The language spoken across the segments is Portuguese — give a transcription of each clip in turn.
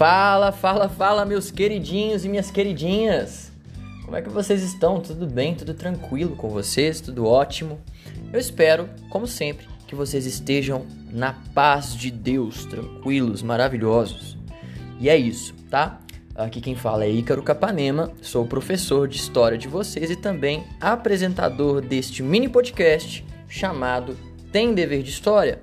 Fala, fala, fala, meus queridinhos e minhas queridinhas. Como é que vocês estão? Tudo bem? Tudo tranquilo com vocês? Tudo ótimo? Eu espero, como sempre, que vocês estejam na paz de Deus, tranquilos, maravilhosos. E é isso, tá? Aqui quem fala é Ícaro Capanema, sou professor de história de vocês e também apresentador deste mini podcast chamado Tem Dever de História.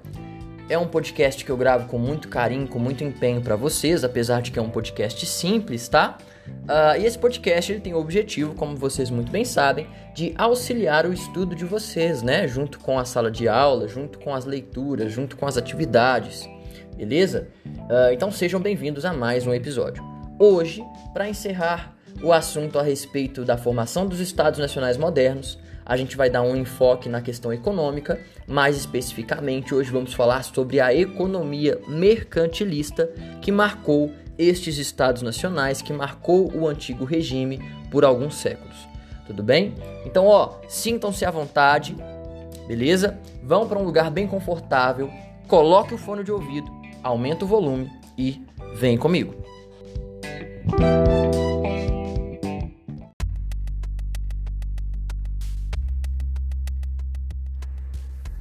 É um podcast que eu gravo com muito carinho, com muito empenho para vocês, apesar de que é um podcast simples, tá? Uh, e esse podcast ele tem o objetivo, como vocês muito bem sabem, de auxiliar o estudo de vocês, né? Junto com a sala de aula, junto com as leituras, junto com as atividades, beleza? Uh, então sejam bem-vindos a mais um episódio. Hoje, para encerrar o assunto a respeito da formação dos Estados Nacionais modernos, a gente vai dar um enfoque na questão econômica, mais especificamente hoje vamos falar sobre a economia mercantilista que marcou estes estados nacionais, que marcou o antigo regime por alguns séculos. Tudo bem? Então, ó, sintam-se à vontade, beleza? Vão para um lugar bem confortável, coloque o fone de ouvido, aumenta o volume e vem comigo.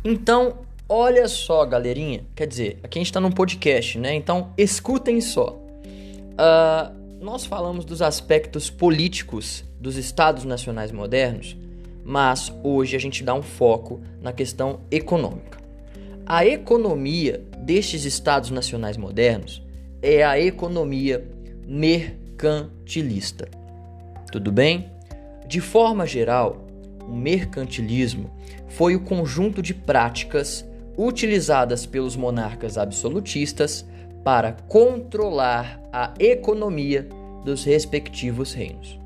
Então, olha só, galerinha. Quer dizer, aqui a gente está num podcast, né? Então, escutem só. Uh, nós falamos dos aspectos políticos dos Estados Nacionais modernos, mas hoje a gente dá um foco na questão econômica. A economia destes Estados Nacionais modernos é a economia mercantilista. Tudo bem? De forma geral, mercantilismo foi o conjunto de práticas utilizadas pelos monarcas absolutistas para controlar a economia dos respectivos reinos.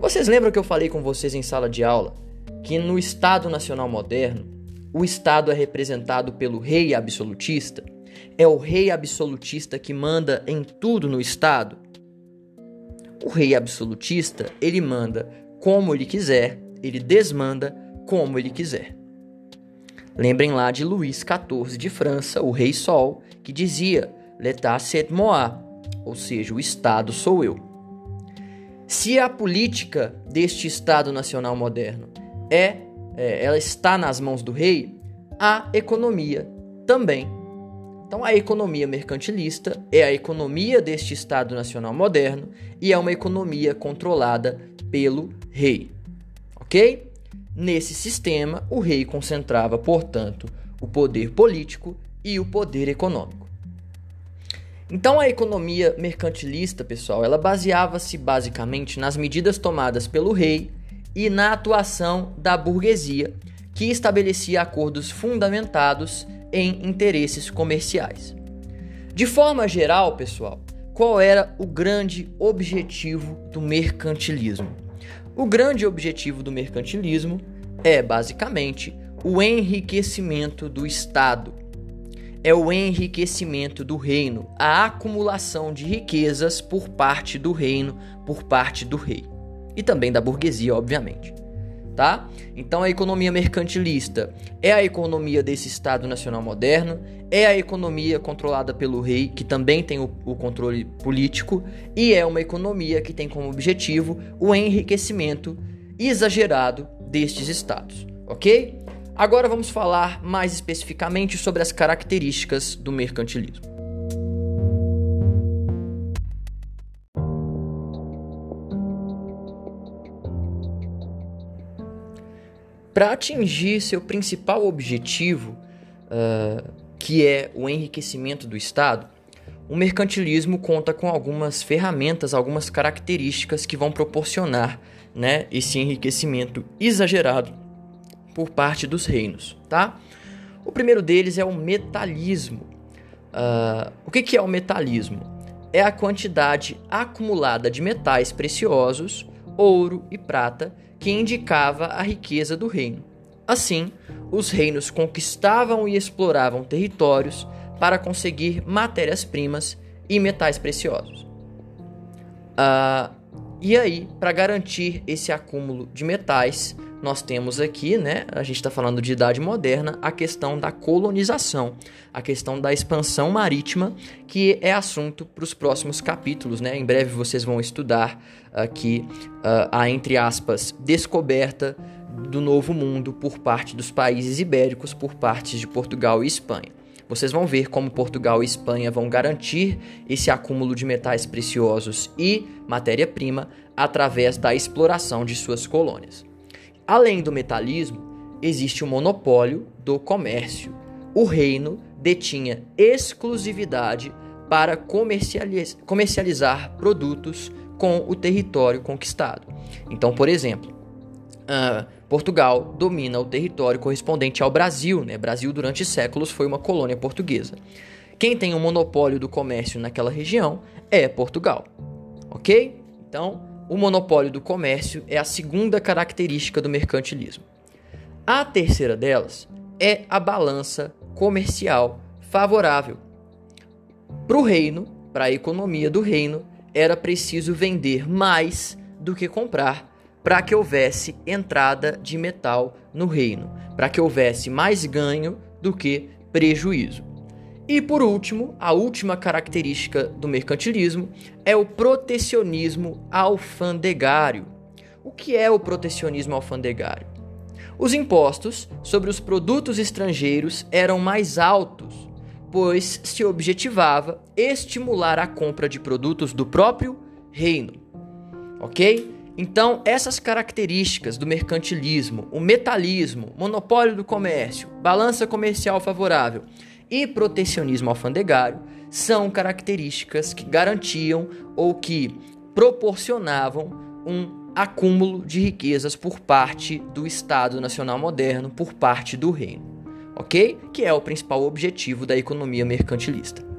Vocês lembram que eu falei com vocês em sala de aula que no Estado Nacional Moderno, o Estado é representado pelo rei absolutista? É o rei absolutista que manda em tudo no Estado? O rei absolutista, ele manda como ele quiser, ele desmanda como ele quiser. Lembrem lá de Luís XIV de França, o Rei Sol, que dizia: L'État c'est moi, ou seja, o Estado sou eu. Se a política deste Estado nacional moderno é, é ela está nas mãos do rei, a economia também. Então, a economia mercantilista é a economia deste Estado nacional moderno e é uma economia controlada pelo rei. Nesse sistema, o rei concentrava, portanto, o poder político e o poder econômico. Então a economia mercantilista, pessoal, ela baseava-se basicamente nas medidas tomadas pelo rei e na atuação da burguesia, que estabelecia acordos fundamentados em interesses comerciais. De forma geral, pessoal, qual era o grande objetivo do mercantilismo? O grande objetivo do mercantilismo é, basicamente, o enriquecimento do Estado. É o enriquecimento do reino, a acumulação de riquezas por parte do reino, por parte do rei. E também da burguesia, obviamente. Tá? Então a economia mercantilista é a economia desse Estado Nacional moderno, é a economia controlada pelo rei, que também tem o, o, controle político, e é uma economia que tem como objetivo o enriquecimento exagerado destes estados, ok? Agora vamos falar mais especificamente sobre as características do mercantilismo. Para atingir seu principal objetivo, uh, que é o enriquecimento do Estado, o mercantilismo conta com algumas ferramentas, algumas características que vão proporcionar né, esse enriquecimento exagerado por parte dos reinos. Tá? O primeiro deles é o metalismo. Uh, o que, que é o metalismo? É a quantidade acumulada de metais preciosos, ouro e prata, que indicava a riqueza do reino. Assim, os reinos conquistavam e exploravam territórios para conseguir matérias-primas e metais preciosos. Uh, e aí, para garantir esse acúmulo de metais, nós temos aqui, né, a gente está falando de idade moderna, a questão da colonização, a questão da expansão marítima, que é assunto para os próximos capítulos, né? Em breve vocês vão estudar aqui uh, a, entre aspas, descoberta do Novo Mundo por parte dos países ibéricos, por parte de Portugal e Espanha. Vocês vão ver como Portugal e Espanha vão garantir esse acúmulo de metais preciosos e matéria-prima através da exploração de suas colônias. Além do metalismo, existe o monopólio do comércio. O reino detinha exclusividade para comercializar produtos com o território conquistado. Então, por exemplo, uh, Portugal domina o território correspondente ao Brasil. Né? Brasil, durante séculos, foi uma colônia portuguesa. Quem tem o monopólio do comércio naquela região é Portugal. Ok? Então, o monopólio do comércio é a segunda característica do mercantilismo. A terceira delas é a balança comercial favorável. Para o reino, para a economia do reino, era preciso vender mais do que comprar para que houvesse entrada de metal no reino, para que houvesse mais ganho do que prejuízo. E por último, a última característica do mercantilismo é o protecionismo alfandegário. O que é o protecionismo alfandegário? Os impostos sobre os produtos estrangeiros eram mais altos, pois se objetivava estimular a compra de produtos do próprio reino. Ok? Então, essas características do mercantilismo, o metalismo, monopólio do comércio, balança comercial favorável e protecionismo alfandegário são características que garantiam ou que proporcionavam um acúmulo de riquezas por parte do Estado Nacional Moderno, por parte do reino, ok? Que é o principal objetivo da economia mercantilista.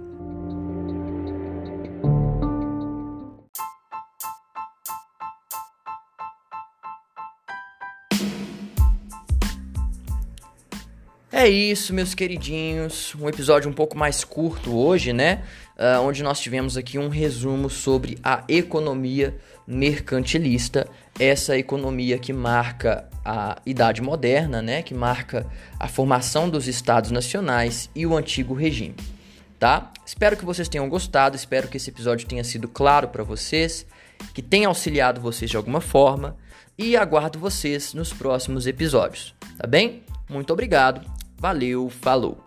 É isso, meus queridinhos. Um episódio um pouco mais curto hoje, né? Uh, onde nós tivemos aqui um resumo sobre a economia mercantilista, essa economia que marca a idade moderna, né? Que marca a formação dos estados nacionais e o antigo regime, tá? Espero que vocês tenham gostado, espero que esse episódio tenha sido claro para vocês, que tenha auxiliado vocês de alguma forma e aguardo vocês nos próximos episódios, tá bem? Muito obrigado Valeu, falou!